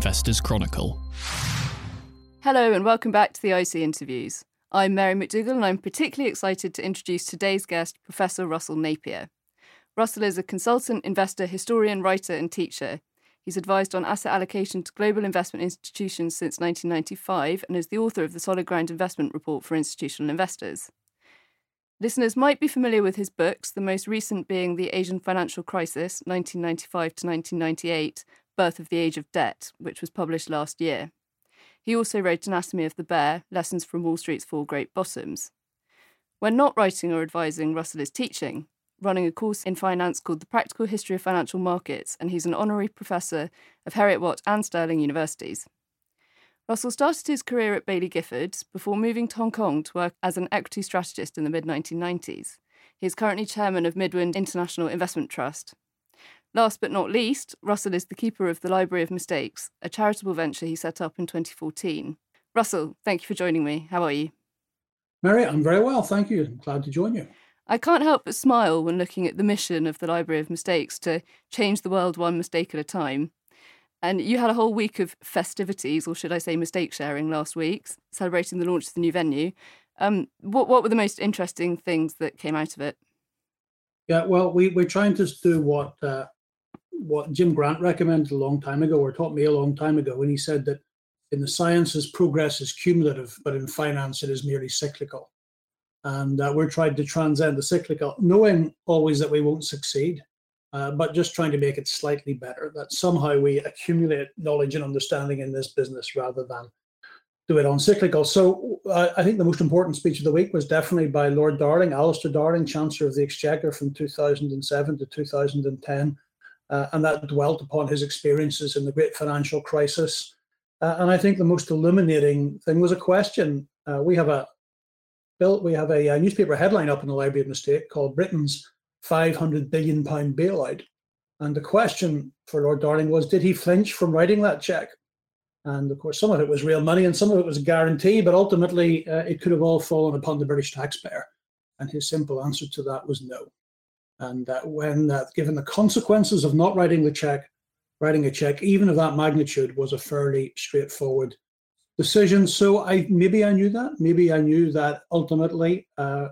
Investors Chronicle. Hello, and welcome back to the IC interviews. I'm Mary McDougall, and I'm particularly excited to introduce today's guest, Professor Russell Napier. Russell is a consultant, investor, historian, writer, and teacher. He's advised on asset allocation to global investment institutions since 1995 and is the author of the Solid Ground Investment Report for Institutional Investors. Listeners might be familiar with his books, the most recent being The Asian Financial Crisis, 1995 to 1998, Birth of the Age of Debt, which was published last year. He also wrote Anatomy of the Bear Lessons from Wall Street's Four Great Bottoms. When not writing or advising, Russell is teaching, running a course in finance called The Practical History of Financial Markets, and he's an honorary professor of Heriot Watt and Stirling universities. Russell started his career at Baillie Gifford before moving to Hong Kong to work as an equity strategist in the mid 1990s. He is currently chairman of Mid Wynd International Investment Trust. Last but not least, Russell is the keeper of the Library of Mistakes, a charitable venture he set up in 2014. Russell, thank you for joining me. How are you? Mary, I'm very well, thank you. I'm glad to join you. I can't help but smile when looking at the mission of the Library of Mistakes to change the world one mistake at a time. And you had a whole week of festivities, or should I say mistake sharing, last week, celebrating the launch of the new venue. Um, what, what were the most interesting things that came out of it? Yeah, well, we, we're trying to do what uh, what Jim Grant recommended a long time ago, or taught me a long time ago, when he said that in the sciences, progress is cumulative, but in finance, it is merely cyclical. And uh, we're trying to transcend the cyclical, knowing always that we won't succeed, uh, but just trying to make it slightly better. That somehow we accumulate knowledge and understanding in this business rather than do it on cyclical. So uh, I think the most important speech of the week was definitely by Lord Darling, Alistair Darling, Chancellor of the Exchequer from 2007 to 2010 uh, and that dwelt upon his experiences in the great financial crisis. Uh, and I think the most illuminating thing was a question. Uh, we have a built, we have a, a, newspaper headline up in the Library of Mistake called Britain's 500 billion pound bailout. And the question for Lord Darling was, did he flinch from writing that check? And of course, some of it was real money and some of it was a guarantee, but ultimately uh, it could have all fallen upon the British taxpayer. And his simple answer to that was no. And that when, uh, given the consequences of not writing the check, writing a check, even of that magnitude, was a fairly straightforward decision. So I maybe I knew that. Maybe I knew that ultimately, uh,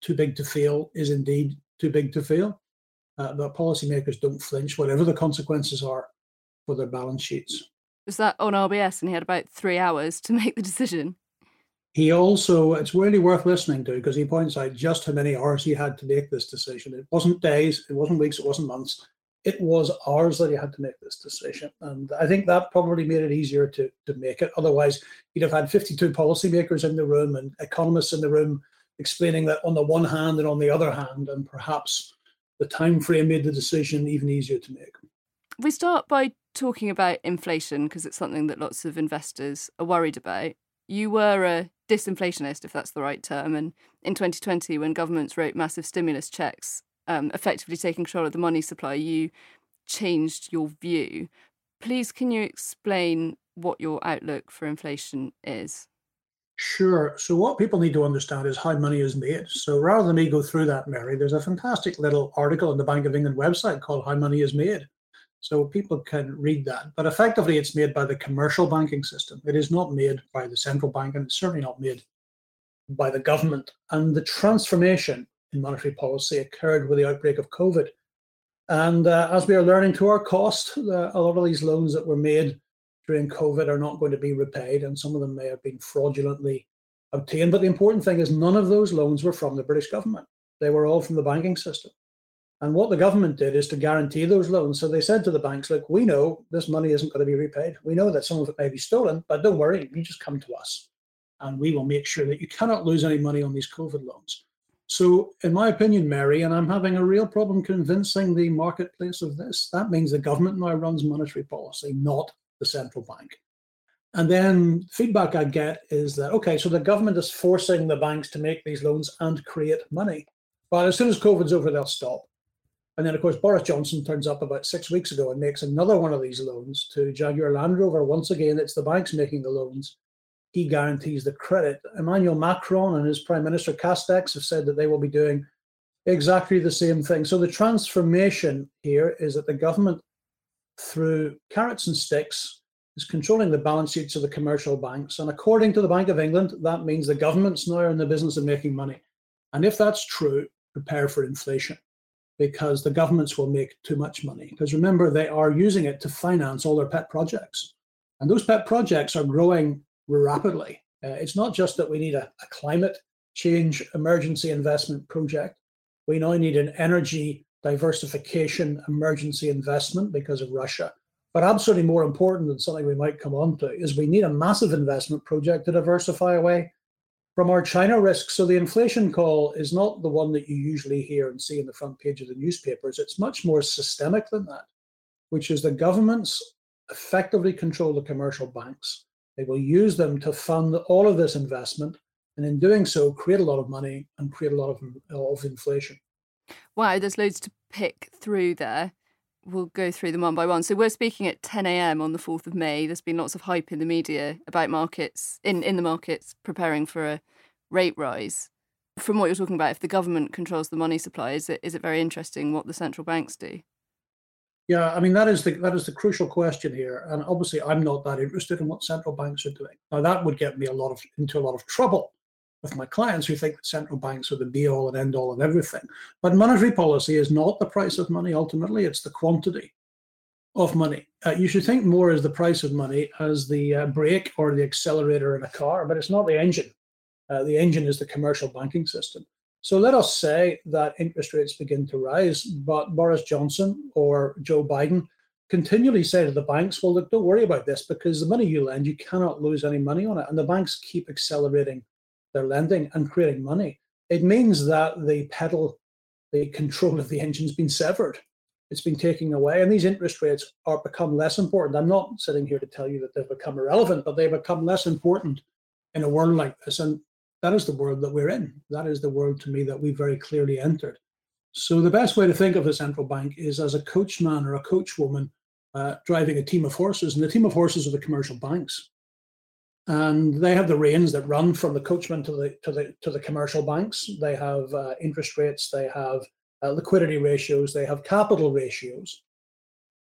too big to fail is indeed too big to fail. Uh, but policymakers don't flinch, whatever the consequences are for their balance sheets. Was that on RBS, and he had about three hours to make the decision? He also, it's really worth listening to because he points out just how many hours he had to make this decision. It wasn't days, it wasn't weeks, it wasn't months. It was hours that he had to make this decision. And I think that probably made it easier to, to make it. Otherwise, he'd have had 52 policymakers in the room and economists in the room explaining that on the one hand and on the other hand, and perhaps the time frame made the decision even easier to make. We start by talking about inflation because it's something that lots of investors are worried about. You were a disinflationist, if that's the right term. And in 2020, when governments wrote massive stimulus checks, um, effectively taking control of the money supply, you changed your view. Please, can you explain what your outlook for inflation is? Sure. So, what people need to understand is how money is made. So, rather than me go through that, Mary, there's a fantastic little article on the Bank of England website called How Money is Made. So people can read that. But effectively, it's made by the commercial banking system. It is not made by the central bank, and it's certainly not made by the government. And the transformation in monetary policy occurred with the outbreak of COVID. And uh, as we are learning to our cost, uh, a lot of these loans that were made during COVID are not going to be repaid, and some of them may have been fraudulently obtained. But the important thing is, none of those loans were from the British government, they were all from the banking system. And what the government did is to guarantee those loans. So they said to the banks, look, we know this money isn't going to be repaid. We know that some of it may be stolen, but don't worry, you just come to us and we will make sure that you cannot lose any money on these COVID loans. So, in my opinion, Mary, and I'm having a real problem convincing the marketplace of this, that means the government now runs monetary policy, not the central bank. And then feedback I get is that, okay, so the government is forcing the banks to make these loans and create money. But as soon as COVID's over, they'll stop. And then, of course, Boris Johnson turns up about six weeks ago and makes another one of these loans to Jaguar Land Rover. Once again, it's the banks making the loans. He guarantees the credit. Emmanuel Macron and his Prime Minister Castex have said that they will be doing exactly the same thing. So the transformation here is that the government, through carrots and sticks, is controlling the balance sheets of the commercial banks. And according to the Bank of England, that means the governments now in the business of making money. And if that's true, prepare for inflation because the governments will make too much money. Because remember, they are using it to finance all their pet projects. And those pet projects are growing rapidly. Uh, it's not just that we need a, a climate change emergency investment project. We now need an energy diversification emergency investment because of Russia. But absolutely more important than something we might come on to is we need a massive investment project to diversify away from our China risk. So the inflation call is not the one that you usually hear and see in the front page of the newspapers. It's much more systemic than that, which is the governments effectively control the commercial banks. They will use them to fund all of this investment, and in doing so, create a lot of money and create a lot of, of inflation. Wow, there's loads to pick through there we'll go through them one by one. So we're speaking at 10 a.m. on the 4th of May. There's been lots of hype in the media about markets in in the markets preparing for a rate rise. From what you're talking about, if the government controls the money supply, is it is it very interesting what the central banks do? Yeah, I mean that is the that is the crucial question here, and obviously I'm not that interested in what central banks are doing. Now that would get me a lot of into a lot of trouble with my clients who think that central banks are the be all and end all of everything. But monetary policy is not the price of money ultimately, it's the quantity of money. Uh, you should think more as the price of money as the uh, brake or the accelerator in a car, but it's not the engine. Uh, the engine is the commercial banking system. So let us say that interest rates begin to rise, but Boris Johnson or Joe Biden continually say to the banks, well, look, don't worry about this because the money you lend, you cannot lose any money on it. And the banks keep accelerating they're lending and creating money, it means that the pedal, the control of the engine's been severed. It's been taken away, and these interest rates are become less important. I'm not sitting here to tell you that they've become irrelevant, but they become less important in a world like this. And that is the world that we're in. That is the world to me that we very clearly entered. So the best way to think of the central bank is as a coachman or a coachwoman uh, driving a team of horses, and the team of horses are the commercial banks and they have the reins that run from the coachman to the to the to the commercial banks. They have uh, interest rates, they have uh, liquidity ratios, they have capital ratios.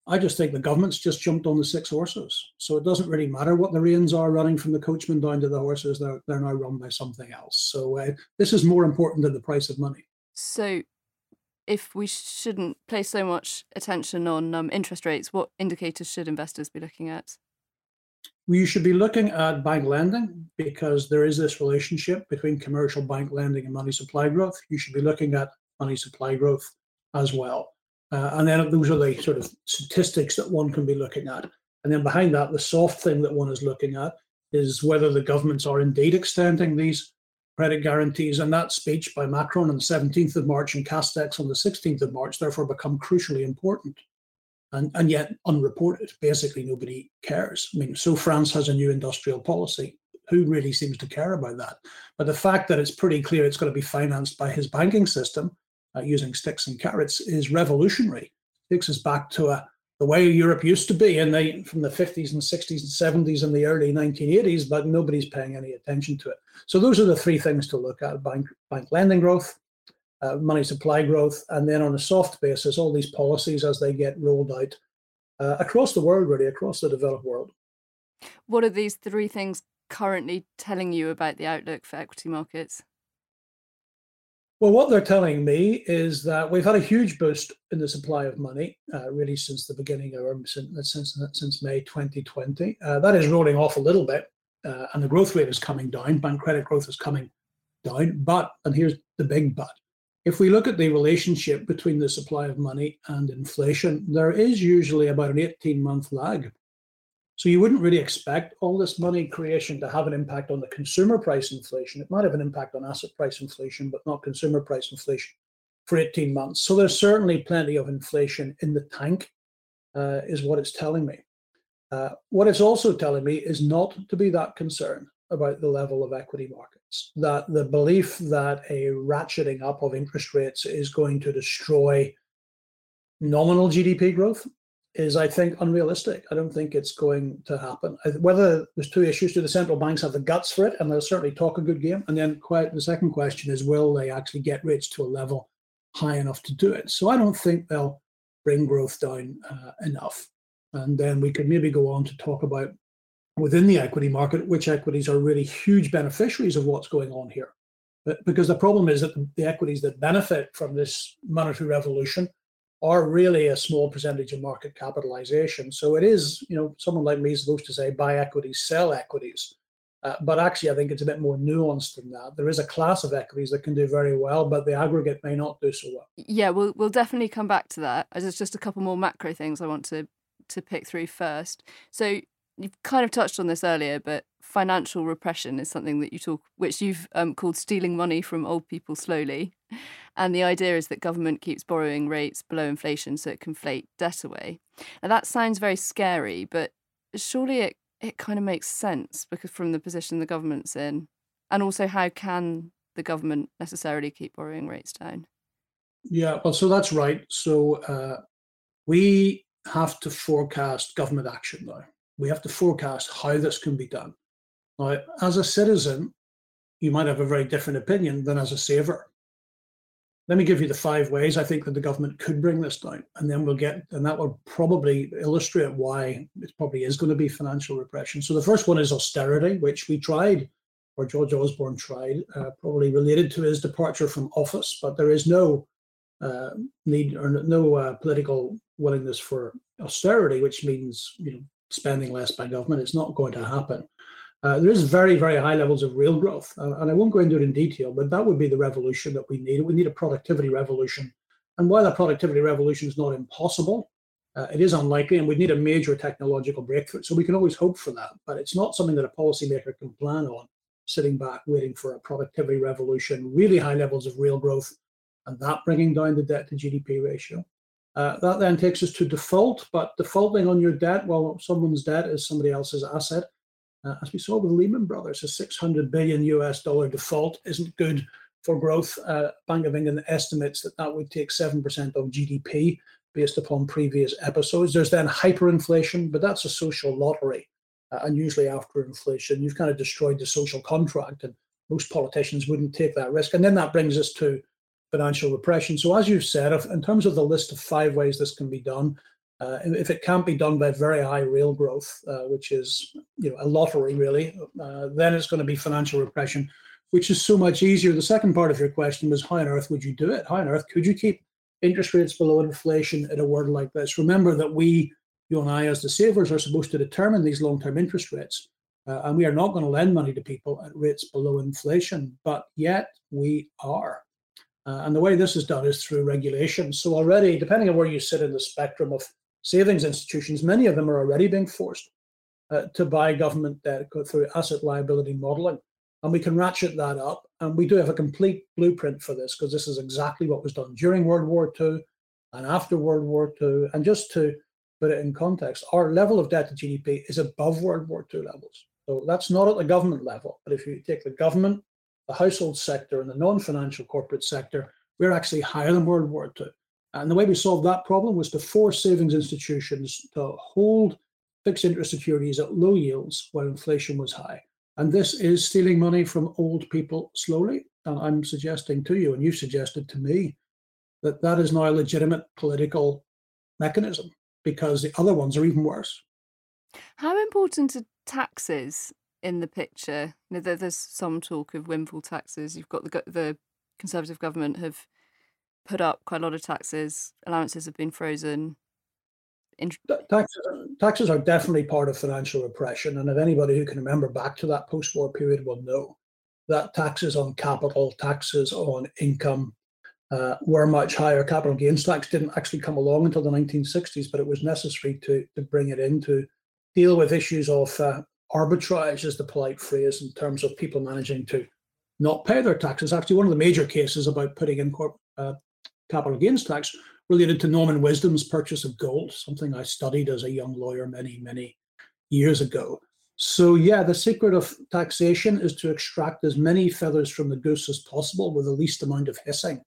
I just think the government's just jumped on the six horses, so it doesn't really matter what the reins are running from the coachman down to the horses. They're they're now run by something else. So uh, this is more important than the price of money. So. If we shouldn't place so much attention on um, interest rates, what indicators should investors be looking at? you should be looking at bank lending because there is this relationship between commercial bank lending and money supply growth. You should be looking at money supply growth as well. Uh, and then those are the sort of statistics that one can be looking at. And then behind that, the soft thing that one is looking at is whether the governments are indeed extending these credit guarantees. And that speech by Macron on the 17th of March and Castex on the 16th of March therefore become crucially important and, and yet unreported. Basically, nobody cares. I mean, so France has a new industrial policy. Who really seems to care about that? But the fact that it's pretty clear it's going to be financed by his banking system uh, using sticks and carrots is revolutionary. It takes us back to a, the way Europe used to be in the from the 50s and 60s and 70s and the early 1980s, but nobody's paying any attention to it. So those are the three things to look at: bank bank lending growth, uh, money supply growth, and then on a soft basis, all these policies as they get rolled out uh, across the world, really, across the developed world. What are these three things currently telling you about the outlook for equity markets? Well, what they're telling me is that we've had a huge boost in the supply of money, uh, really since the beginning of um, since since, since May 2020. Uh, that is rolling off a little bit, uh, and the growth rate is coming down. Bank credit growth is coming down, but and here's the big but: if we look at the relationship between the supply of money and inflation, there is usually about an 18 month lag. So you wouldn't really expect all this money creation to have an impact on the consumer price inflation. It might have an impact on asset price inflation, but not consumer price inflation for 18 months. So there's certainly plenty of inflation in the tank, uh, is what it's telling me. Uh, what it's also telling me is not to be that concerned about the level of equity markets. That the belief that a ratcheting up of interest rates is going to destroy nominal GDP growth is, I think, unrealistic. I don't think it's going to happen. Whether there's two issues: do the central banks have the guts for it, and they'll certainly talk a good game? And then, quite the second question is, will they actually get rates to a level high enough to do it? So I don't think they'll bring growth down uh, enough. And then we could maybe go on to talk about within the equity market which equities are really huge beneficiaries of what's going on here. But because the problem is that the equities that benefit from this monetary revolution are really a small percentage of market capitalization. So it is, you know, someone like me is supposed to say buy equities, sell equities. Uh, but actually, I think it's a bit more nuanced than that. There is a class of equities that can do very well, but the aggregate may not do so well. Yeah, we'll we'll definitely come back to that. As there's just a couple more macro things I want to to pick through first. So you've kind of touched on this earlier, but financial repression is something that you talk, which you've um, called stealing money from old people slowly. And the idea is that government keeps borrowing rates below inflation so it can inflate debt away. And that sounds very scary, but surely it, it kind of makes sense because from the position the government's in. And also, how can the government necessarily keep borrowing rates down? Yeah, well, so that's right. So uh, we have to forecast government action now we have to forecast how this can be done. Now, as a citizen, you might have a very different opinion than as a saver. Let me give you the five ways I think that the government could bring this down, and then we'll get, and that will probably illustrate why it probably is going to be financial repression. So the first one is austerity, which we tried, or George Osborne tried, uh, probably related to his departure from office, but there is no uh, need or no uh, political willingness for austerity, which means you know spending less by government. It's not going to happen. Uh, there is very, very high levels of real growth, uh, and I won't go into it in detail, but that would be the revolution that we need. We need a productivity revolution, and while a productivity revolution is not impossible, uh, it is unlikely, and we need a major technological breakthrough. So we can always hope for that, but it's not something that a policymaker can plan on, sitting back waiting for a productivity revolution, really high levels of real growth, and that bringing down the debt to GDP ratio. Uh, that then takes us to default, but defaulting on your debt, well, someone's debt is somebody else's asset. Uh, as we saw with Lehman Brothers, a 600 billion US dollar default isn't good for growth. Uh, Bank of England estimates that that would take 7% of GDP based upon previous episodes. There's then hyperinflation, but that's a social lottery. Uh, and usually after inflation, you've kind of destroyed the social contract, and most politicians wouldn't take that risk. And then that brings us to financial repression. So, as you've said, if, in terms of the list of five ways this can be done, uh, if it can't be done by very high real growth, uh, which is you know a lottery really, uh, then it's going to be financial repression, which is so much easier. The second part of your question was how on earth would you do it? How on earth could you keep interest rates below inflation in a world like this? Remember that we, you and I, as the savers, are supposed to determine these long-term interest rates. Uh, and we are not going to lend money to people at rates below inflation, but yet we are. Uh, and the way this is done is through regulation. So already, depending on where you sit in the spectrum of savings institutions, many of them are already being forced uh, to buy government debt through asset liability modeling. And we can ratchet that up. And we do have a complete blueprint for this because this is exactly what was done during World War II and after World War II. And just to put it in context, our level of debt to GDP is above World War II levels. So that's not at the government level. But if you take the government the household sector and the non-financial corporate sector, we're actually higher than World War II. And the way we solved that problem was to force savings institutions to hold fixed interest securities at low yields while inflation was high. And this is stealing money from old people slowly. And I'm suggesting to you, and you've suggested to me, that that is now a legitimate political mechanism because the other ones are even worse. How important are taxes in the picture. You know, there's some talk of windfall taxes. You've got the the Conservative government have put up quite a lot of taxes. Allowances have been frozen. Taxes, taxes are definitely part of financial repression, and if anybody who can remember back to that post-war period will know that taxes on capital, taxes on income, uh, were much higher. Capital gains tax didn't actually come along until the 1960s, but it was necessary to to bring it in to deal with issues of uh, arbitrage is the polite phrase in terms of people managing to not pay their taxes. Actually, one of the major cases about putting in corp, uh, capital gains tax related to Norman Wisdom's purchase of gold, something I studied as a young lawyer many, many years ago. So, yeah, the secret of taxation is to extract as many feathers from the goose as possible with the least amount of hissing,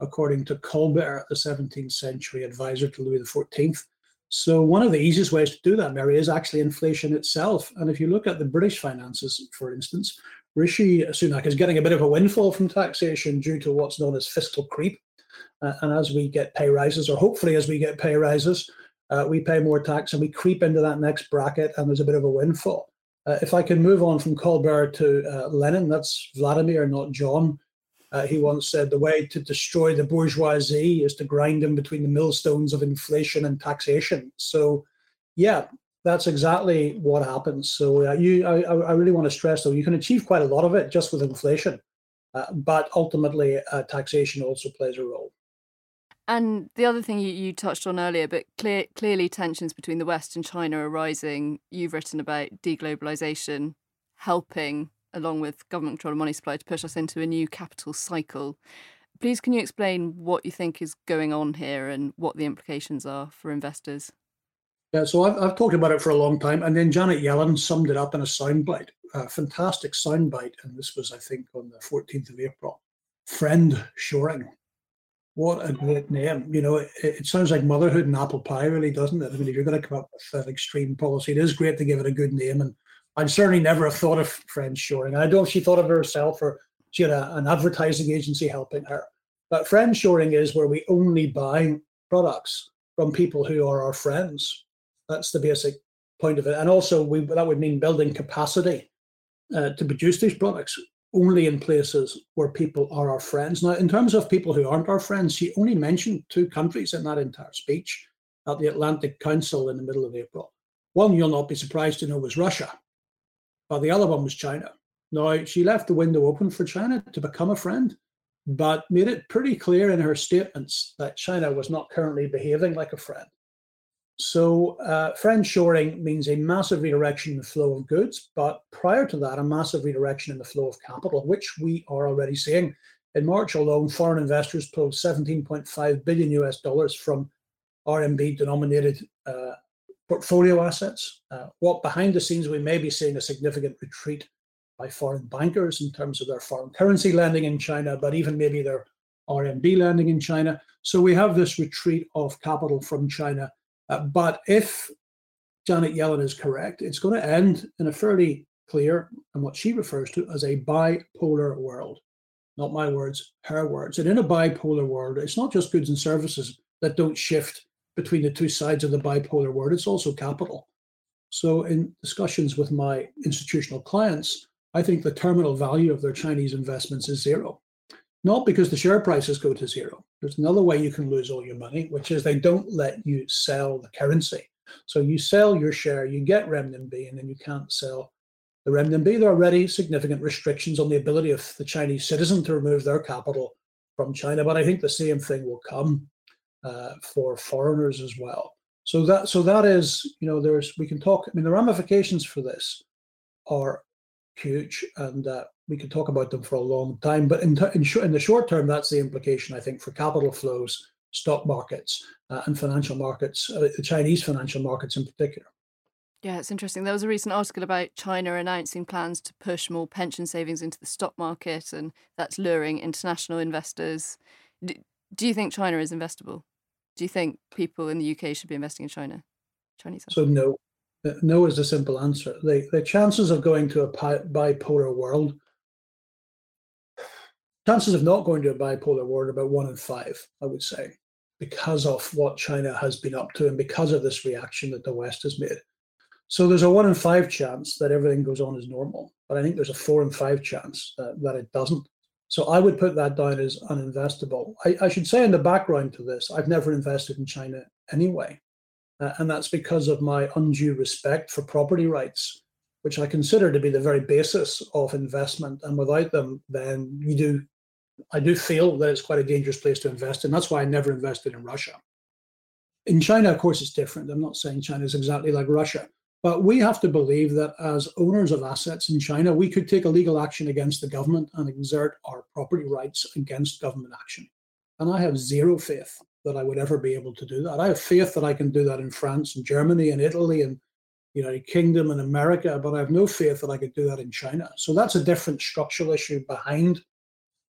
according to Colbert, the 17th century advisor to Louis XIV. So one of the easiest ways to do that, Mary, is actually inflation itself. And if you look at the British finances, for instance, Rishi Sunak is getting a bit of a windfall from taxation due to what's known as fiscal creep. Uh, and as we get pay rises, or hopefully as we get pay rises, uh, we pay more tax and we creep into that next bracket, and there's a bit of a windfall. Uh, if I can move on from Colbert to uh, Lenin, that's Vladimir, not John. Uh, he once said the way to destroy the bourgeoisie is to grind them between the millstones of inflation and taxation. So, yeah, that's exactly what happens. So, uh, you, I, I, really want to stress though, you can achieve quite a lot of it just with inflation, but ultimately, uh, taxation also plays a role. And the other thing you, you touched on earlier, but clear, clearly tensions between the West and China are rising. You've written about deglobalization helping, along with government control of money supply, to push us into a new capital cycle. Please, can you explain what you think is going on here and what the implications are for investors? Yeah, so I've, I've talked about it for a long time, and then Janet Yellen summed it up in a soundbite, a fantastic soundbite, and this was, I think, on the 14th of April. Friend shoring what a great name. You know, it, it, sounds like motherhood and apple pie, really, doesn't it? I mean, if you're going to come up with an extreme policy, it is great to give it a good name. And I'd certainly never have thought of friend shoring. I don't know if she thought of it herself or she had a, an advertising agency helping her. But friend shoring is where we only buy products from people who are our friends. That's the basic point of it. And also, we that would mean building capacity uh, to produce these products only in places where people are our friends. Now, in terms of people who aren't our friends, she only mentioned two countries in that entire speech at the Atlantic Council in the middle of April. One you'll not be surprised to know was Russia, but the other one was China. Now, she left the window open for China to become a friend, but made it pretty clear in her statements that China was not currently behaving like a friend. So, uh, friend shoring means a massive redirection in the flow of goods, but prior to that, a massive redirection in the flow of capital, which we are already seeing. In March alone, foreign investors pulled 17.5 billion US dollars from RMB denominated uh, portfolio assets. Uh, what behind the scenes, we may be seeing a significant retreat by foreign bankers in terms of their foreign currency lending in China, but even maybe their RMB lending in China. So we have this retreat of capital from China uh, but if Janet Yellen is correct, it's going to end in a fairly clear and what she refers to as a bipolar world. Not my words, her words. And in a bipolar world, it's not just goods and services that don't shift between the two sides of the bipolar world, it's also capital. So, in discussions with my institutional clients, I think the terminal value of their Chinese investments is zero. Not because the share prices go to zero. There's another way you can lose all your money, which is they don't let you sell the currency. So you sell your share, you get renminbi, and then you can't sell the renminbi. There are already significant restrictions on the ability of the Chinese citizen to remove their capital from China, but I think the same thing will come uh, for foreigners as well. So that so that is, you know, there's we can talk. I mean, the ramifications for this are huge, and uh, we could talk about them for a long time. But in, in, sh- in, the short term, that's the implication, I think, for capital flows, stock markets, uh, and financial markets, uh, the Chinese financial markets in particular. Yeah, it's interesting. There was a recent article about China announcing plans to push more pension savings into the stock market, and that's luring international investors. Do, do you think China is investable? Do you think people in the UK should be investing in China? Chinese. So no, no is the simple answer. The the chances of going to a bipolar world chances of not going to a bipolar world are about one in five, I would say, because of what China has been up to and because of this reaction that the West has made. So there's a one in five chance that everything goes on as normal, but I think there's a four in five chance that it doesn't. So I would put that down as uninvestable. I, I, should say in the background to this, I've never invested in China anyway, uh, and that's because of my undue respect for property rights which I consider to be the very basis of investment. And without them, then you do I do feel that it's quite a dangerous place to invest in. That's why I never invested in Russia. In China, of course, it's different. I'm not saying China is exactly like Russia, but we have to believe that as owners of assets in China, we could take a legal action against the government and exert our property rights against government action. And I have zero faith that I would ever be able to do that. I have faith that I can do that in France and Germany and Italy and United Kingdom and America, but I have no faith that I could do that in China. So that's a different structural issue behind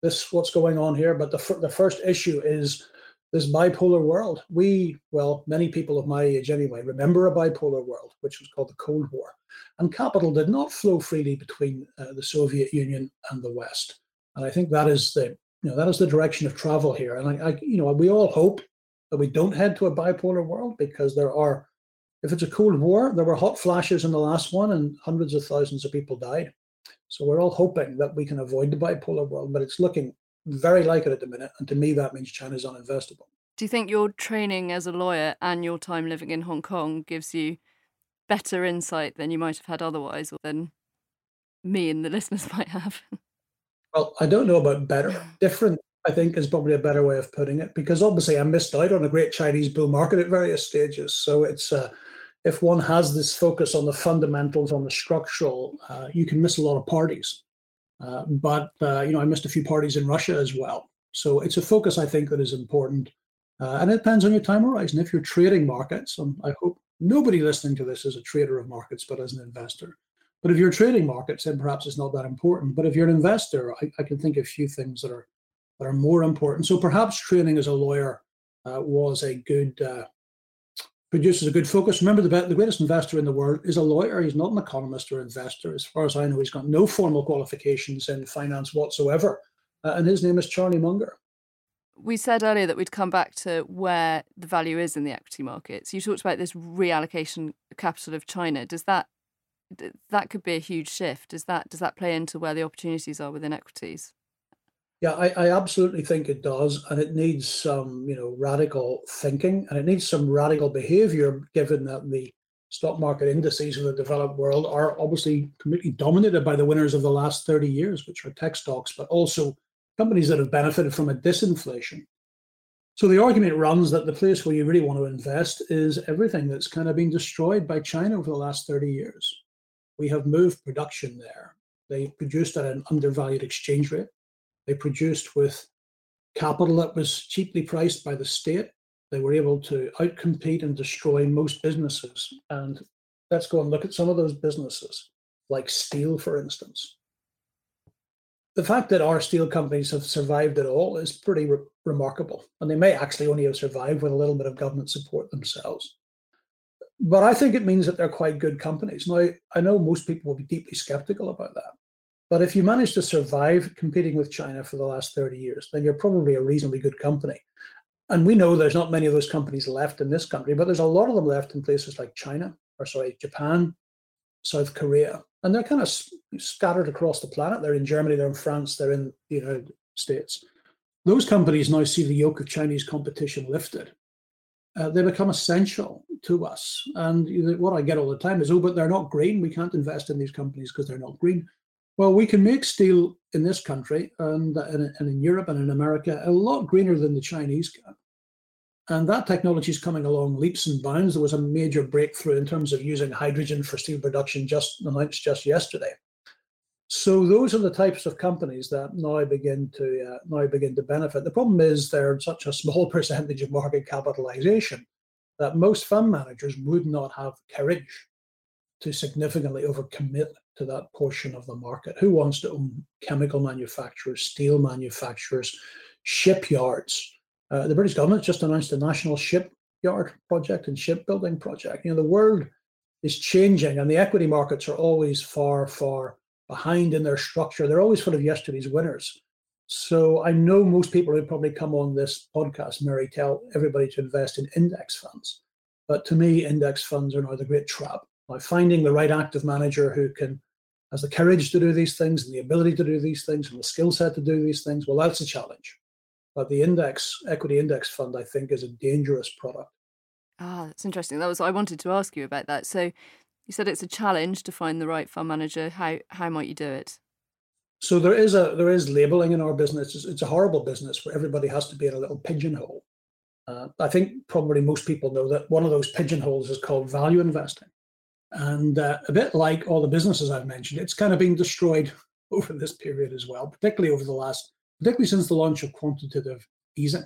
this what's going on here. But the the first issue is this bipolar world. We, well, many people of my age anyway, remember a bipolar world, which was called the Cold War, and capital did not flow freely between uh, the Soviet Union and the West. And I think that is the you know that is the direction of travel here. And I, I you know we all hope that we don't head to a bipolar world because there are if it's a Cold War, there were hot flashes in the last one and hundreds of thousands of people died. So we're all hoping that we can avoid the bipolar world, but it's looking very like it at the minute. And to me, that means China's uninvestable. Do you think your training as a lawyer and your time living in Hong Kong gives you better insight than you might have had otherwise, or than me and the listeners might have? Well, I don't know about better. Different, I think, is probably a better way of putting it, because obviously I missed out on a great Chinese bull market at various stages. So it's uh, if one has this focus on the fundamentals, on the structural, uh, you can miss a lot of parties. Uh, but uh, you know, I missed a few parties in Russia as well. So it's a focus I think that is important, uh, and it depends on your time horizon. If you're trading markets, and I hope nobody listening to this is a trader of markets, but as an investor. But if you're trading markets, then perhaps it's not that important. But if you're an investor, I, I can think of a few things that are that are more important. So perhaps training as a lawyer uh, was a good uh, produces a good focus. Remember, the, the greatest investor in the world is a lawyer. He's not an economist or investor. As far as I know, he's got no formal qualifications in finance whatsoever. Uh, and his name is Charlie Munger. We said earlier that we'd come back to where the value is in the equity markets. You talked about this reallocation capital of China. Does that that could be a huge shift? Does that does that play into where the opportunities are within equities? Yeah, I, I, absolutely think it does, and it needs some, you know, radical thinking, and it needs some radical behavior, given that the stock market indices of the developed world are obviously completely dominated by the winners of the last 30 years, which are tech stocks, but also companies that have benefited from a disinflation. So the argument runs that the place where you really want to invest is everything that's kind of been destroyed by China over the last 30 years. We have moved production there. They produced at an undervalued exchange rate. They produced with capital that was cheaply priced by the state. They were able to outcompete and destroy most businesses. And let's go and look at some of those businesses, like steel, for instance. The fact that our steel companies have survived at all is pretty re- remarkable. And they may actually only have survived with a little bit of government support themselves. But I think it means that they're quite good companies. Now, I know most people will be deeply skeptical about that. But if you manage to survive competing with China for the last 30 years, then you're probably a reasonably good company. And we know there's not many of those companies left in this country, but there's a lot of them left in places like China, or sorry, Japan, South Korea. And they're kind of scattered across the planet. They're in Germany, they're in France, they're in the United States. Those companies now see the yoke of Chinese competition lifted. Uh, they become essential to us. And what I get all the time is, oh, but they're not green. We can't invest in these companies because they're not green. Well, we can make steel in this country and, and, in Europe and in America a lot greener than the Chinese can. And that technology is coming along leaps and bounds. There was a major breakthrough in terms of using hydrogen for steel production just announced just yesterday. So those are the types of companies that now begin to uh, now begin to benefit. The problem is they're such a small percentage of market capitalization that most fund managers would not have courage to significantly overcommit to that portion of the market. Who wants to own chemical manufacturers, steel manufacturers, shipyards? Uh, the British government just announced a national shipyard project and shipbuilding project. You know, the world is changing, and the equity markets are always far, far behind in their structure. They're always full of yesterday's winners. So I know most people who probably come on this podcast, Mary, tell everybody to invest in index funds. But to me, index funds are now the great trap by finding the right active manager who can has the courage to do these things and the ability to do these things and the skill set to do these things, well, that's a challenge. But the index equity index fund, I think, is a dangerous product. Ah, that's interesting. That was I wanted to ask you about that. So you said it's a challenge to find the right fund manager. How how might you do it? So there is a there is labeling in our business. It's, it's a horrible business where everybody has to be in a little pigeonhole. Uh, I think probably most people know that one of those pigeonholes is called value investing. And uh, a bit like all the businesses I've mentioned, it's kind of been destroyed over this period as well, particularly over the last, particularly since the launch of quantitative easing.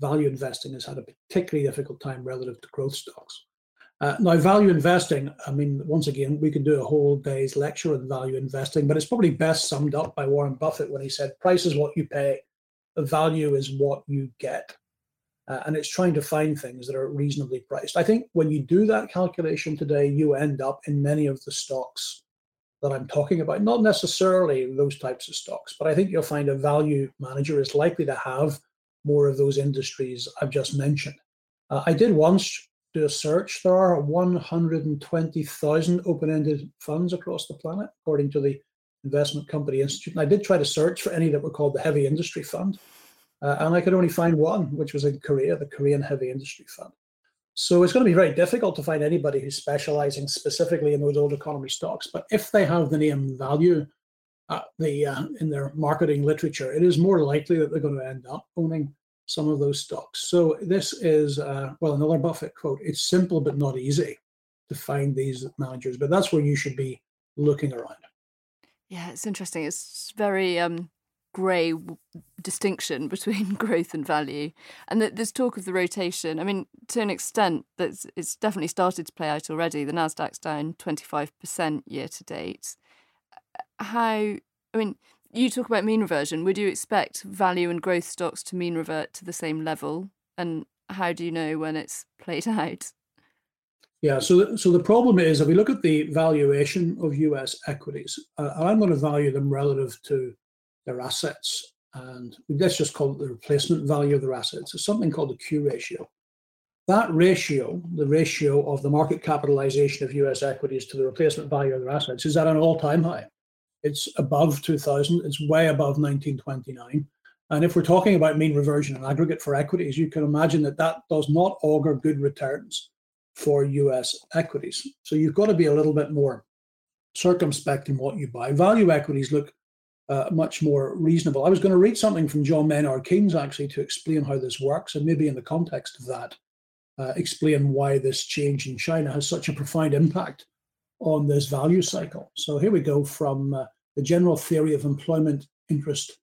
Value investing has had a particularly difficult time relative to growth stocks. Uh, now, value investing, I mean, once again, we could do a whole day's lecture on value investing, but it's probably best summed up by Warren Buffett when he said, price is what you pay, value is what you get uh, and it's trying to find things that are reasonably priced. I think when you do that calculation today, you end up in many of the stocks that I'm talking about, not necessarily those types of stocks, but I think you'll find a value manager is likely to have more of those industries I've just mentioned. Uh, I did once do a search, there are 120,000 open-ended funds across the planet, according to the Investment Company Institute. And I did try to search for any that were called the Heavy Industry Fund, uh, and I could only find one, which was in Korea, the Korean Heavy Industry Fund. So it's going to be very difficult to find anybody who's specializing specifically in those old economy stocks. But if they have the name value uh, the uh, in their marketing literature, it is more likely that they're going to end up owning some of those stocks. So this is uh, well another Buffett quote. It's simple but not easy to find these managers, but that's where you should be looking around. Yeah, it's interesting. It's very um, grey distinction between growth and value, and that there's talk of the rotation. I mean, to an extent, that's it's definitely started to play out already. The Nasdaq's down 25% year to date how I mean, you talk about mean reversion. Would you expect value and growth stocks to mean revert to the same level? And how do you know when it's played out? Yeah, so so the problem is if we look at the valuation of U.S. equities, uh, I'm going to value them relative to their assets, and let's just call it the replacement value of their assets. It's something called the Q ratio. That ratio, the ratio of the market capitalization of U.S. equities to the replacement value of their assets, is at an all-time high. It's above 2000. It's way above 1929. And if we're talking about mean reversion and aggregate for equities, you can imagine that that does not augur good returns for US equities. So you've got to be a little bit more circumspect in what you buy. Value equities look uh, much more reasonable. I was going to read something from John Maynard Keynes actually to explain how this works, and maybe in the context of that, uh, explain why this change in China has such a profound impact on this value cycle. So here we go from uh, the general theory of employment, interest,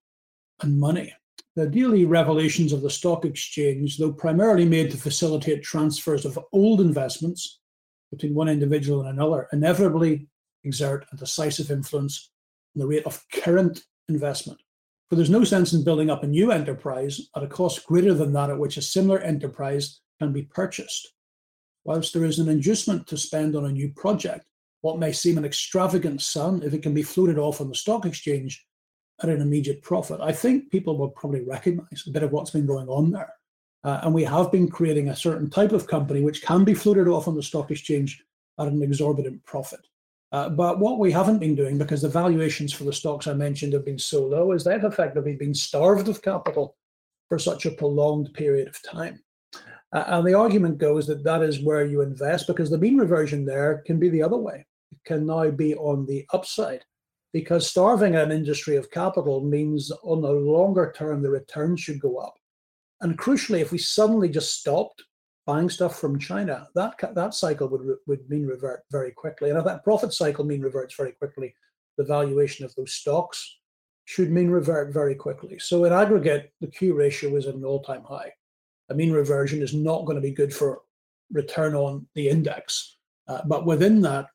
and money. The daily revelations of the stock exchange, though primarily made to facilitate transfers of old investments between one individual and another, inevitably exert a decisive influence on the rate of current investment. For there's no sense in building up a new enterprise at a cost greater than that at which a similar enterprise can be purchased. Whilst there is an inducement to spend on a new project, what may seem an extravagant sum if it can be floated off on the stock exchange at an immediate profit. I think people will probably recognize a bit of what's been going on there. Uh, and we have been creating a certain type of company which can be floated off on the stock exchange at an exorbitant profit. Uh, but what we haven't been doing, because the valuations for the stocks I mentioned have been so low, is they've effectively been starved of capital for such a prolonged period of time. Uh, and the argument goes that that is where you invest because the mean reversion there can be the other way. It can now be on the upside because starving an industry of capital means on the longer term, the returns should go up. And crucially, if we suddenly just stopped buying stuff from China, that that cycle would would mean revert very quickly. And if that profit cycle mean reverts very quickly, the valuation of those stocks should mean revert very quickly. So in aggregate, the Q ratio is at an all-time high a mean reversion is not going to be good for return on the index. Uh, but within that,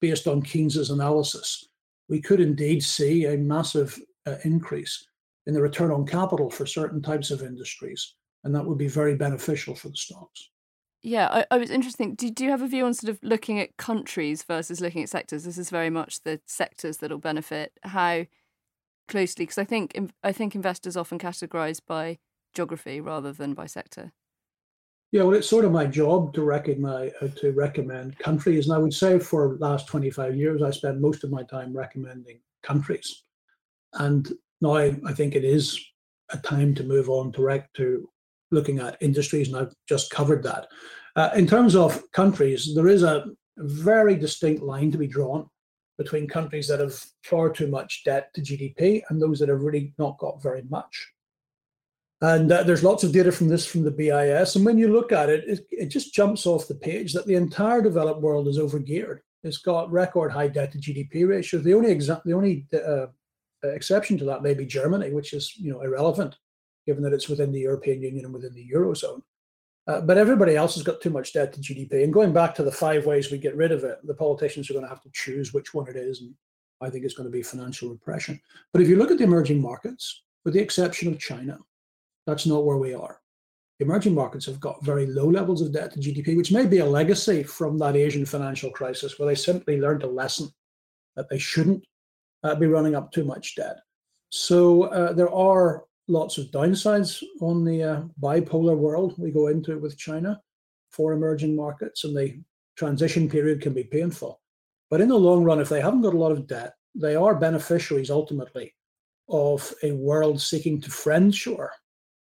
based on Keynes's analysis, we could indeed see a massive uh, increase in the return on capital for certain types of industries, and that would be very beneficial for the stocks. Yeah, I, I was interesting. Do, do you have a view on sort of looking at countries versus looking at sectors? This is very much the sectors that will benefit. How closely? Because I think I think investors often categorise by geography rather than by sector? Yeah, well, it's sort of my job to recognize uh, to recommend countries, and I would say for the last twenty five years, I spent most of my time recommending countries, and now I, think it is a time to move on direct to looking at industries, and I've just covered that. Uh, in terms of countries, there is a very distinct line to be drawn between countries that have far too much debt to GDP and those that have really not got very much. And uh, there's lots of data from this from the BIS. And when you look at it, it, it just jumps off the page that the entire developed world is overgeared. It's got record high debt to GDP ratios. The only exa- the only uh, exception to that may be Germany, which is you know irrelevant, given that it's within the European Union and within the eurozone. Uh, but everybody else has got too much debt to GDP. And going back to the five ways we get rid of it, the politicians are going to have to choose which one it is, and I think it's going to be financial repression. But if you look at the emerging markets, with the exception of China, that's not where we are. Emerging markets have got very low levels of debt to GDP, which may be a legacy from that Asian financial crisis, where they simply learned a lesson that they shouldn't uh, be running up too much debt. So uh, there are lots of downsides on the uh, bipolar world we go into with China. for emerging markets, and the transition period can be painful. But in the long run, if they haven't got a lot of debt, they are beneficiaries ultimately of a world seeking to friendshore.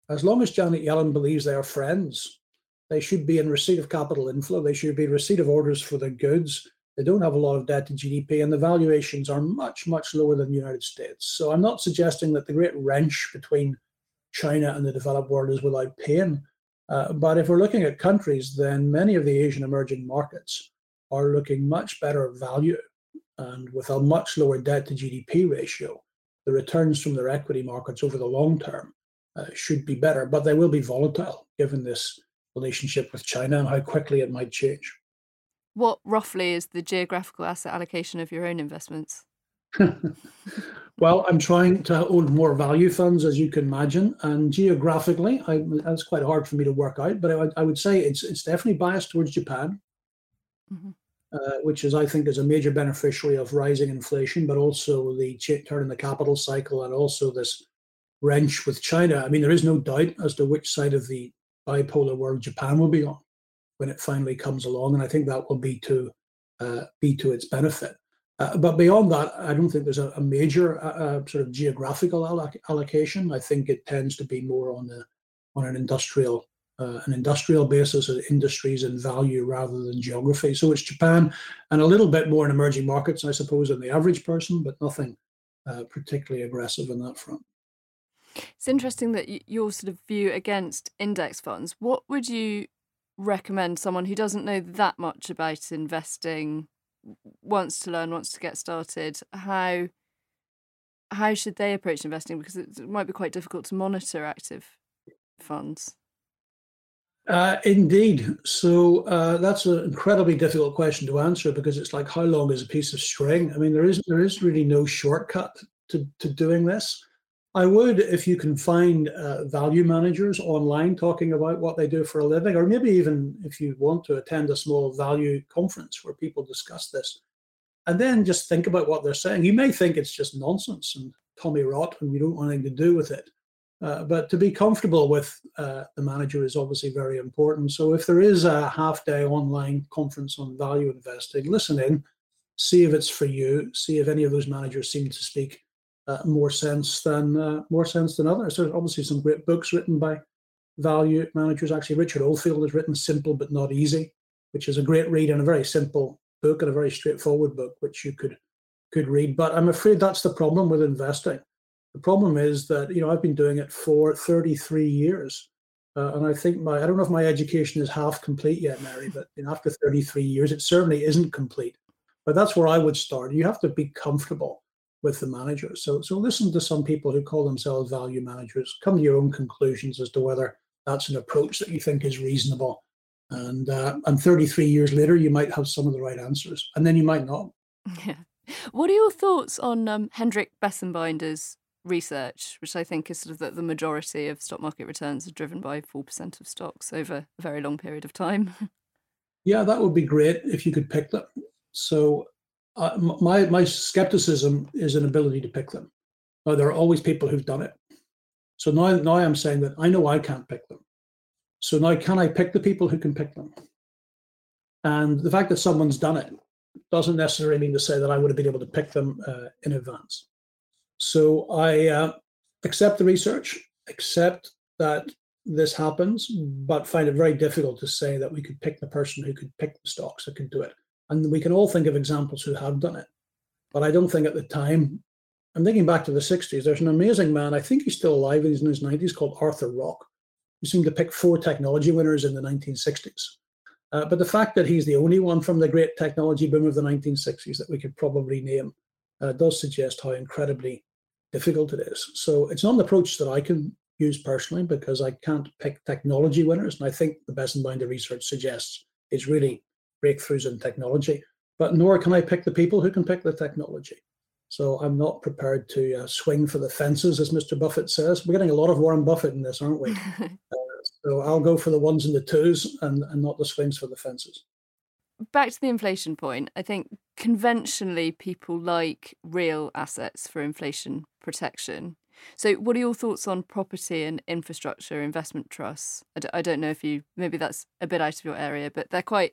As long as Janet Yellen believes they are friends, they should be in receipt of capital inflow. They should be in receipt of orders for their goods. They don't have a lot of debt to GDP, and the valuations are much, much lower than the United States. So I'm not suggesting that the great wrench between China and the developed world is without pain. Uh, but if we're looking at countries, then many of the Asian emerging markets are looking much better value and with a much lower debt to GDP ratio. The returns from their equity markets over the long term uh, should be better, but they will be volatile given this relationship with China and how quickly it might change. What roughly is the geographical asset allocation of your own investments? well, I'm trying to own more value funds, as you can imagine, and geographically, I, that's quite hard for me to work out. But I, I would say it's it's definitely biased towards Japan, mm-hmm. uh, which is I think is a major beneficiary of rising inflation, but also the turn in the capital cycle, and also this wrench with China. I mean, there is no doubt as to which side of the bipolar world Japan will be on when it finally comes along, and I think that will be to uh, be to its benefit. Uh, but beyond that, I don't think there's a, a major uh, uh sort of geographical alloc- allocation. I think it tends to be more on the on an industrial uh, an industrial basis of industries and value rather than geography. So it's Japan and a little bit more in emerging markets, I suppose, than the average person, but nothing uh, particularly aggressive in that front. It's interesting that your sort of view against index funds. What would you recommend someone who doesn't know that much about investing, wants to learn, wants to get started? How how should they approach investing? Because it might be quite difficult to monitor active funds. Uh, indeed. So uh, that's an incredibly difficult question to answer because it's like how long is a piece of string? I mean, there is there is really no shortcut to to doing this. I would, if you can find uh, value managers online talking about what they do for a living, or maybe even if you want to attend a small value conference where people discuss this, and then just think about what they're saying. You may think it's just nonsense and Tommy rot, and you don't want anything to do with it. Uh, but to be comfortable with uh, the manager is obviously very important. So if there is a half day online conference on value investing, listen in, see if it's for you, see if any of those managers seem to speak uh, more sense than uh, more sense than others. There's obviously some great books written by value managers. Actually, Richard Oldfield has written "Simple but Not Easy," which is a great read and a very simple book and a very straightforward book, which you could could read. But I'm afraid that's the problem with investing. The problem is that you know I've been doing it for 33 years, uh, and I think my I don't know if my education is half complete yet, Mary. But you know, after 33 years, it certainly isn't complete. But that's where I would start. You have to be comfortable with the manager. So, so listen to some people who call themselves value managers. Come to your own conclusions as to whether that's an approach that you think is reasonable. And uh, and 33 years later, you might have some of the right answers, and then you might not. Yeah. What are your thoughts on um, Hendrik Bessembinder's research, which I think is sort of that the majority of stock market returns are driven by 4% of stocks over a very long period of time? Yeah, that would be great if you could pick them. So uh, my my skepticism is an ability to pick them. Now, there are always people who've done it. So now, now I'm saying that I know I can't pick them. So now, can I pick the people who can pick them? And the fact that someone's done it doesn't necessarily mean to say that I would have been able to pick them uh, in advance. So I uh, accept the research, accept that this happens, but find it very difficult to say that we could pick the person who could pick the stocks that could do it. And we can all think of examples who have done it. But I don't think at the time, I'm thinking back to the 60s, there's an amazing man, I think he's still alive, he's in his 90s, called Arthur Rock, who seemed to pick four technology winners in the 1960s. Uh, but the fact that he's the only one from the great technology boom of the 1960s that we could probably name uh, does suggest how incredibly difficult it is. So it's not an approach that I can use personally because I can't pick technology winners. And I think the Bessembinder research suggests it's really breakthroughs in technology, but nor can I pick the people who can pick the technology. So I'm not prepared to uh, swing for the fences, as Mr. Buffett says. We're getting a lot of Warren Buffett in this, aren't we? uh, so I'll go for the ones and the twos and, and not the swings for the fences. Back to the inflation point, I think conventionally people like real assets for inflation protection. So, what are your thoughts on property and infrastructure investment trusts? I d- I don't know if you maybe that's a bit out of your area, but they're quite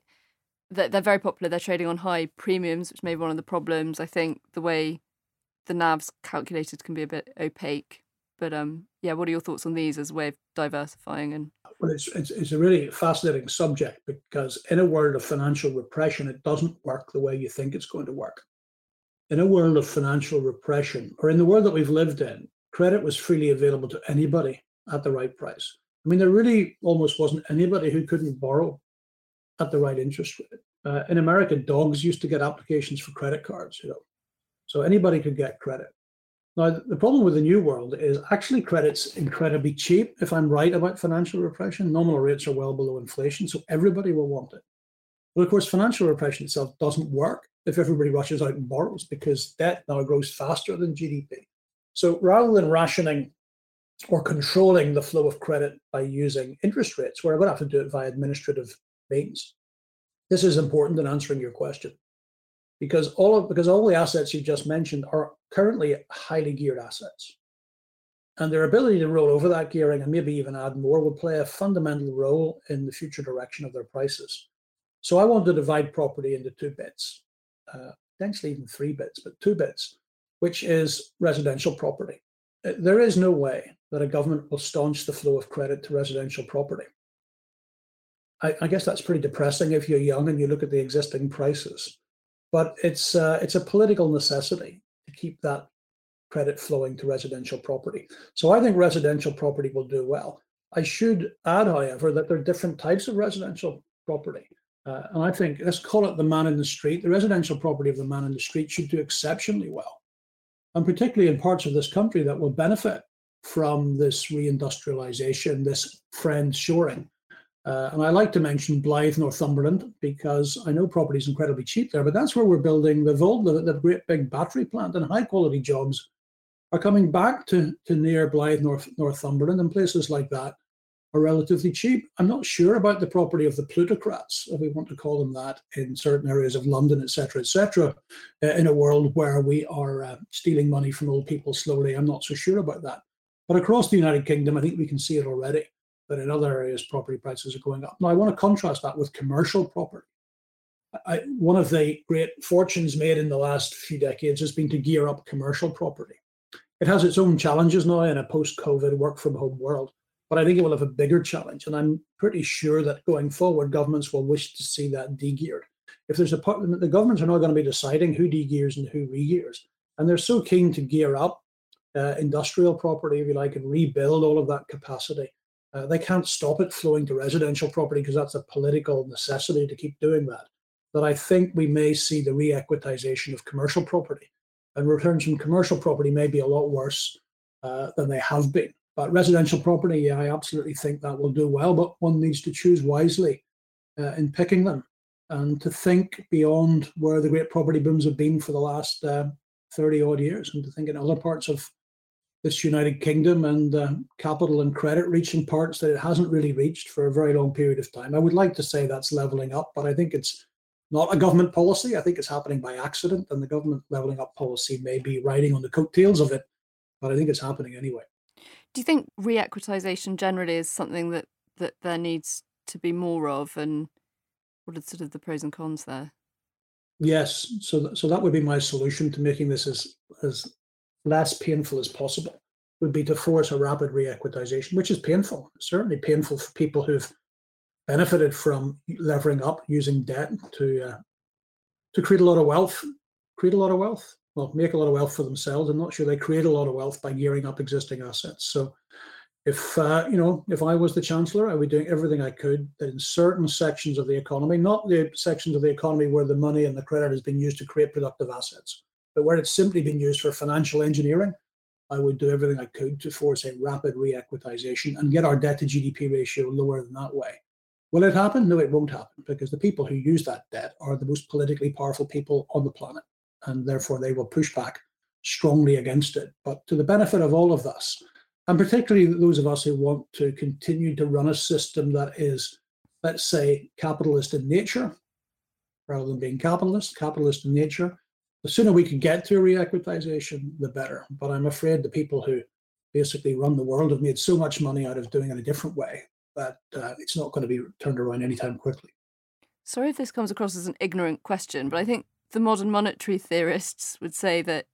they're, very popular. They're trading on high premiums, which may be one of the problems. I think the way the NAV's calculated can be a bit opaque. But um, yeah, what are your thoughts on these as a way of diversifying and well, it's, it's, it's a really fascinating subject because in a world of financial repression, it doesn't work the way you think it's going to work. In a world of financial repression, or in the world that we've lived in, credit was freely available to anybody at the right price. I mean, there really almost wasn't anybody who couldn't borrow at the right interest rate. Uh, in America, dogs used to get applications for credit cards, you know, so anybody could get credit. Now, the problem with the new world is actually credit's incredibly cheap. If I'm right about financial repression, nominal rates are well below inflation, so everybody will want it. But of course, financial repression itself doesn't work if everybody rushes out and borrows because debt now grows faster than GDP. So rather than rationing or controlling the flow of credit by using interest rates, we're going to have to do it via administrative means, this is important in answering your question because all of because all the assets you just mentioned are currently highly geared assets. And their ability to roll over that gearing and maybe even add more will play a fundamental role in the future direction of their prices. So I want to divide property into two bits, uh, potentially even three bits, but two bits, which is residential property. Uh, there is no way that a government will staunch the flow of credit to residential property. I, I guess that's pretty depressing if you're young and you look at the existing prices but it's uh, it's a political necessity to keep that credit flowing to residential property. So I think residential property will do well. I should add, however, that there are different types of residential property. Uh, and I think, let's call it the man in the street. The residential property of the man in the street should do exceptionally well. And particularly in parts of this country that will benefit from this reindustrialization, this friend shoring. Uh, and I like to mention Blyth, Northumberland, because I know property is incredibly cheap there, but that's where we're building the Volt, the, the great big battery plant, and high quality jobs are coming back to, to near Blyth, North, Northumberland, and places like that are relatively cheap. I'm not sure about the property of the plutocrats, if we want to call them that, in certain areas of London, etc., etc. Uh, in a world where we are uh, stealing money from old people slowly, I'm not so sure about that. But across the United Kingdom, I think we can see it already but in other areas, property prices are going up. Now, I want to contrast that with commercial property. I, one of the great fortunes made in the last few decades has been to gear up commercial property. It has its own challenges now in a post COVID work from home world, but I think it will have a bigger challenge. And I'm pretty sure that going forward, governments will wish to see that de-geared. If there's a part, the governments are now going to be deciding who de-gears and who re-gears. And they're so keen to gear up uh, industrial property, if you like, and rebuild all of that capacity uh, they can't stop it flowing to residential property because that's a political necessity to keep doing that. That I think we may see the re-equitization of commercial property, and returns from commercial property may be a lot worse uh, than they have been. But residential property, yeah, I absolutely think that will do well, but one needs to choose wisely uh, in picking them and to think beyond where the great property booms have been for the last uh, 30 odd years and to think in other parts of this United Kingdom and uh, capital and credit reaching parts that it hasn't really reached for a very long period of time. I would like to say that's leveling up, but I think it's not a government policy. I think it's happening by accident, and the government leveling up policy may be riding on the coattails of it, but I think it's happening anyway. Do you think re-equitization generally is something that that there needs to be more of, and what are sort of the pros and cons there? Yes, so so that would be my solution to making this as as less painful as possible would be to force a rapid re-equitization, which is painful, certainly painful for people who've benefited from levering up using debt to uh, to create a lot of wealth, create a lot of wealth. Well, make a lot of wealth for themselves. I'm not sure they create a lot of wealth by gearing up existing assets. So, if uh, you know, if I was the chancellor, I would be doing everything I could in certain sections of the economy, not the sections of the economy where the money and the credit has been used to create productive assets, but where it's simply been used for financial engineering, I would do everything I could to force a rapid re-equitization and get our debt to GDP ratio lower than that way. Will it happen? No, it won't happen because the people who use that debt are the most politically powerful people on the planet, and therefore they will push back strongly against it. But to the benefit of all of us, and particularly those of us who want to continue to run a system that is, let's say, capitalist in nature, rather than being capitalist, capitalist in nature, the sooner we can get to re-equitization, the better. But I'm afraid the people who basically run the world have made so much money out of doing it a different way that uh, it's not going to be turned around anytime quickly. Sorry if this comes across as an ignorant question, but I think the modern monetary theorists would say that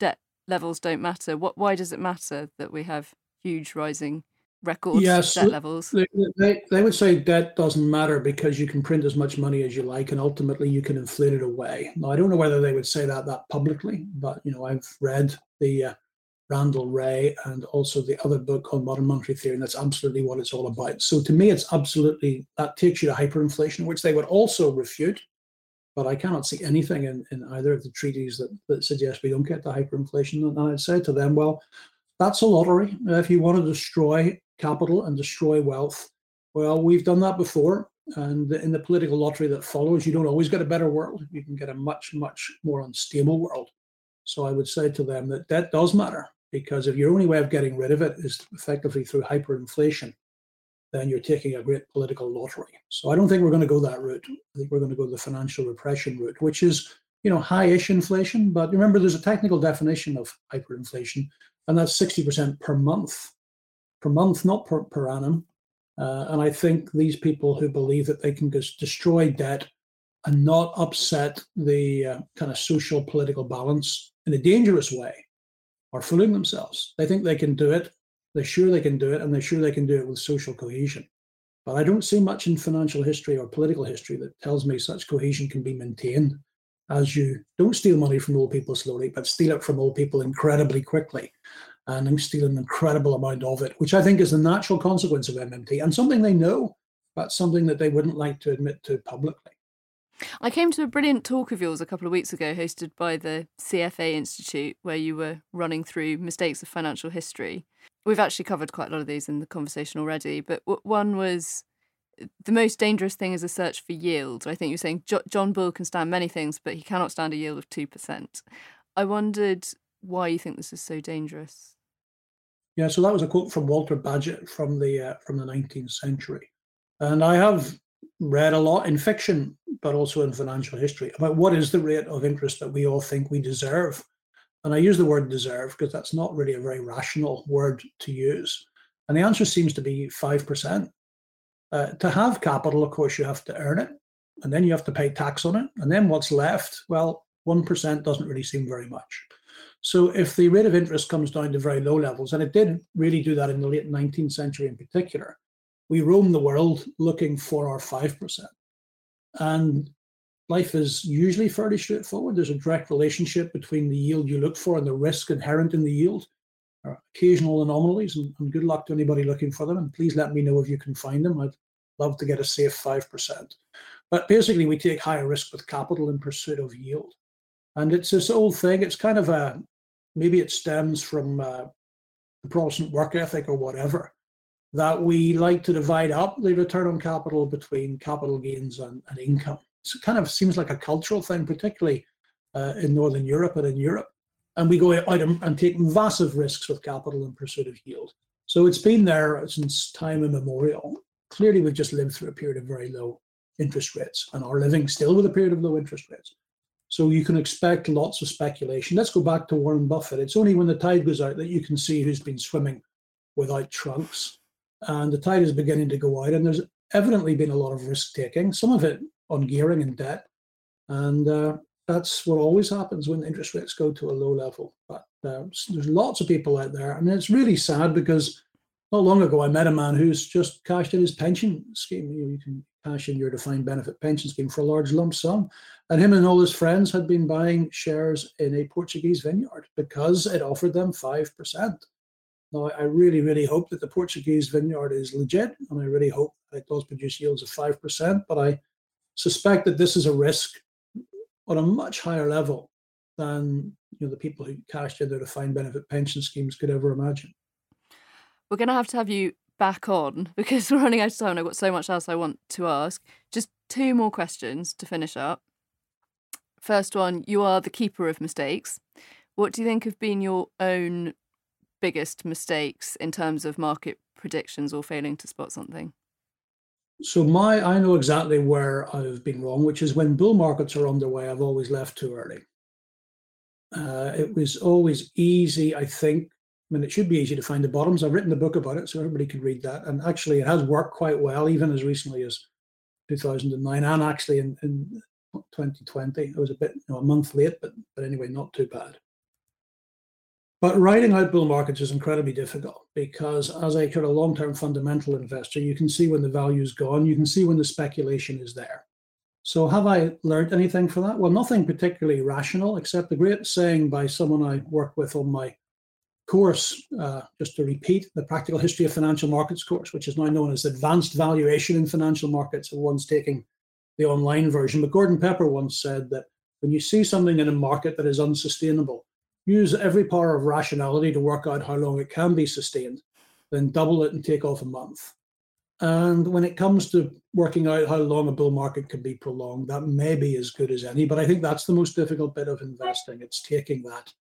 debt levels don't matter. What? Why does it matter that we have huge rising records yes, debt levels? They, they, they would say debt doesn't matter because you can print as much money as you like, and ultimately you can inflate it away. Now, I don't know whether they would say that that publicly, but you know, I've read the uh, Randall Wray and also the other book called Modern Monetary Theory, and that's absolutely what it's all about. So to me, it's absolutely that takes you to hyperinflation, which they would also refute. But I cannot see anything in, in either of the treaties that, that suggest we don't get to hyperinflation. And I'd say to them, well, that's a lottery. If you want to destroy capital and destroy wealth, well, we've done that before. And in the political lottery that follows, you don't always get a better world. You can get a much, much more unstable world. So I would say to them that debt does matter because if your only way of getting rid of it is effectively through hyperinflation, then you're taking a great political lottery. So I don't think we're going to go that route. I think we're going to go the financial repression route, which is, you know, high-ish inflation. But remember, there's a technical definition of hyperinflation, and that's 60% per month, per month, not per, per annum. Uh, and I think these people who believe that they can just destroy debt and not upset the uh, kind of social political balance in a dangerous way are fooling themselves. They think they can do it. They're sure they can do it, and they're sure they can do it with social cohesion. But I don't see much in financial history or political history that tells me such cohesion can be maintained as you don't steal money from old people slowly, but steal it from old people incredibly quickly and steal an incredible amount of it, which I think is the natural consequence of MMT and something they know, but something that they wouldn't like to admit to publicly. I came to a brilliant talk of yours a couple of weeks ago, hosted by the CFA Institute, where you were running through mistakes of financial history. We've actually covered quite a lot of these in the conversation already, but one was the most dangerous thing is a search for yield. I think you're saying John Bull can stand many things, but he cannot stand a yield of 2%. I wondered why you think this is so dangerous. Yeah, so that was a quote from Walter Bagehot from the uh, from the 19th century. And I have read a lot in fiction, but also in financial history about what is the rate of interest that we all think we deserve. And I use the word deserve because that's not really a very rational word to use. And the answer seems to be 5%. Uh, to have capital, of course, you have to earn it, and then you have to pay tax on it. And then what's left? Well, 1% doesn't really seem very much. So if the rate of interest comes down to very low levels, and it did really do that in the late 19th century in particular, we roam the world looking for our 5%. And life is usually fairly straightforward. There's a direct relationship between the yield you look for and the risk inherent in the yield. Are occasional anomalies, and, and good luck to anybody looking for them. And please let me know if you can find them. I'd love to get a safe 5%. But basically, we take higher risk with capital in pursuit of yield. And it's this old thing. It's kind of a maybe it stems from uh, the Protestant work ethic or whatever that we like to divide up the return on capital between capital gains and, and income. So it kind of seems like a cultural thing, particularly uh, in Northern Europe and in Europe. And we go out and, take massive risks with capital in pursuit of yield. So it's been there since time immemorial. Clearly, we've just lived through a period of very low interest rates and are living still with a period of low interest rates. So you can expect lots of speculation. Let's go back to Warren Buffett. It's only when the tide goes out that you can see who's been swimming without trunks and the tide is beginning to go out. And there's evidently been a lot of risk taking, some of it on gearing and debt. And uh, that's what always happens when interest rates go to a low level. But uh, there's lots of people out there. and it's really sad because not long ago I met a man who's just cashed in his pension scheme. You, know, you can cash in your defined benefit pension scheme for a large lump sum. And him and all his friends had been buying shares in a Portuguese vineyard because it offered them 5%. Now, I really, really hope that the Portuguese vineyard is legit, and I really hope that it does produce yields of 5%. But I suspect that this is a risk on a much higher level than you know the people who cashed in their defined benefit pension schemes could ever imagine. We're going to have to have you back on because we're running out of time. I've got so much else I want to ask. Just two more questions to finish up. First one, you are the keeper of mistakes. What do you think have been your own biggest mistakes in terms of market predictions or failing to spot something? So my I know exactly where I've been wrong, which is when bull markets are underway, I've always left too early. Uh, it was always easy, I think, I mean, it should be easy to find the bottoms. I've written a book about it, so everybody can read that. And actually, it has worked quite well, even as recently as 2009, and actually in, in 2020. It was a bit, you know, a month late, but but anyway, not too bad. But riding out bull markets is incredibly difficult because, as a kind of long-term fundamental investor, you can see when the value's gone. You can see when the speculation is there. So, have I learned anything from that? Well, nothing particularly rational, except the great saying by someone I work with on my course, uh, just to repeat, the Practical History of Financial Markets course, which is now known as Advanced Valuation in Financial Markets. Everyone's taking the online version. But Gordon Pepper once said that when you see something in a market that is unsustainable, use every power of rationality to work out how long it can be sustained, then double it and take off a month. And when it comes to working out how long a bull market can be prolonged, that may be as good as any. But I think that's the most difficult bit of investing. It's taking that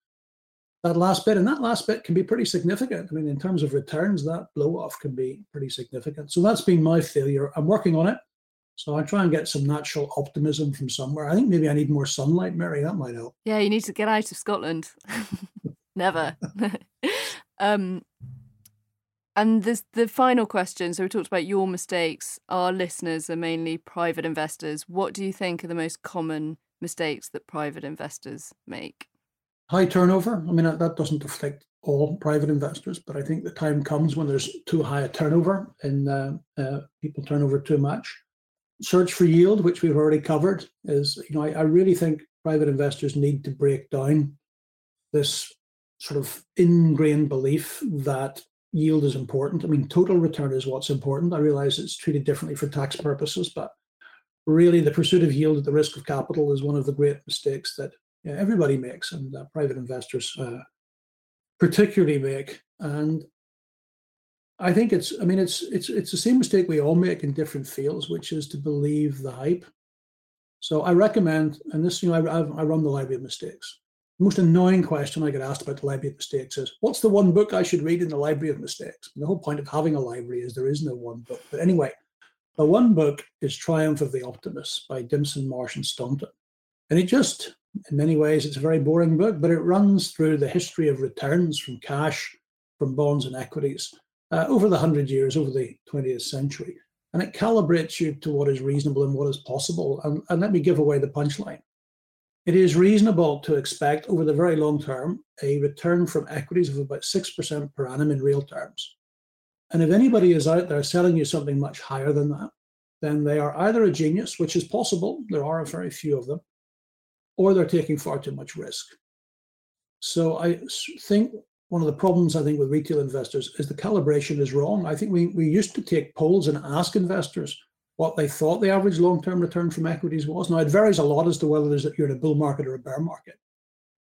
that last bit, and that last bit can be pretty significant. I mean, in terms of returns, that blow off can be pretty significant. So that's been my failure. I'm working on it. So I try and get some natural optimism from somewhere. I think maybe I need more sunlight, Mary. That might help. Yeah, you need to get out of Scotland. Never. um, and this, the final question. So we talked about your mistakes. Our listeners are mainly private investors. What do you think are the most common mistakes that private investors make? high turnover. I mean, that doesn't affect all private investors, but I think the time comes when there's too high a turnover and uh, uh, people turn over too much. Search for yield, which we've already covered, is you know I, I really think private investors need to break down this sort of ingrained belief that yield is important. I mean, total return is what's important. I realize it's treated differently for tax purposes, but really the pursuit of yield at the risk of capital is one of the great mistakes that yeah, everybody makes, and uh, private investors uh, particularly make. And I think it's, I mean, it's it's it's the same mistake we all make in different fields, which is to believe the hype. So I recommend, and this, you know, I, I run the library of mistakes. The most annoying question I get asked about the library of mistakes is, "What's the one book I should read in the library of mistakes?" And the whole point of having a library is there is no one book. But anyway, the one book is Triumph of the Optimist by Dimson, Marsh, and Staunton, and it just in many ways, it's a very boring book, but it runs through the history of returns from cash, from bonds and equities uh, over the hundred years, over the 20th century. And it calibrates you to what is reasonable and what is possible. And, and let me give away the punchline. It is reasonable to expect over the very long term a return from equities of about 6% per annum in real terms. And if anybody is out there selling you something much higher than that, then they are either a genius, which is possible, there are a very few of them, or they're taking far too much risk. So I think one of the problems I think with retail investors is the calibration is wrong. I think we, we used to take polls and ask investors what they thought the average long-term return from equities was. Now it varies a lot as to whether there's, you're in a bull market or a bear market.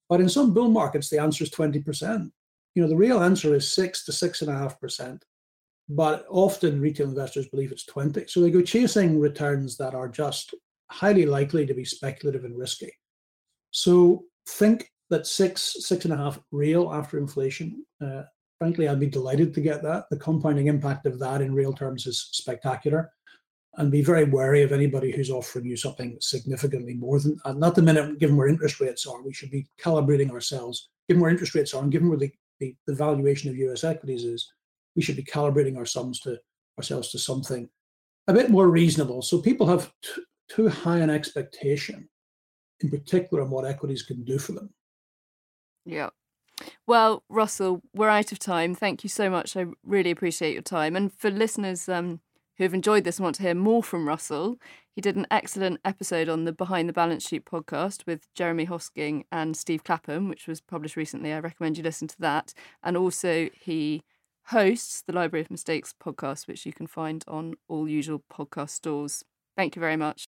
But in some bull markets, the answer is 20%. You know, the real answer is six to six and a half percent. But often retail investors believe it's 20. So they go chasing returns that are just highly likely to be speculative and risky. So think that six, six and a half real after inflation. Uh, frankly, I'd be delighted to get that. The compounding impact of that in real terms is spectacular. And be very wary of anybody who's offering you something significantly more than uh, not the minute, given where interest rates are. We should be calibrating ourselves, given where interest rates are and given where the, the, the valuation of US equities is, we should be calibrating our sums to ourselves to something a bit more reasonable. So people have t- too high an expectation in particular on what equities can do for them. Yeah. Well, Russell, we're out of time. Thank you so much. I really appreciate your time. And for listeners um, who have enjoyed this and want to hear more from Russell, he did an excellent episode on the Behind the Balance Sheet podcast with Jeremy Hosking and Steve Clapham, which was published recently. I recommend you listen to that. And also, he hosts the Library of Mistakes podcast, which you can find on all usual podcast stores. Thank you very much.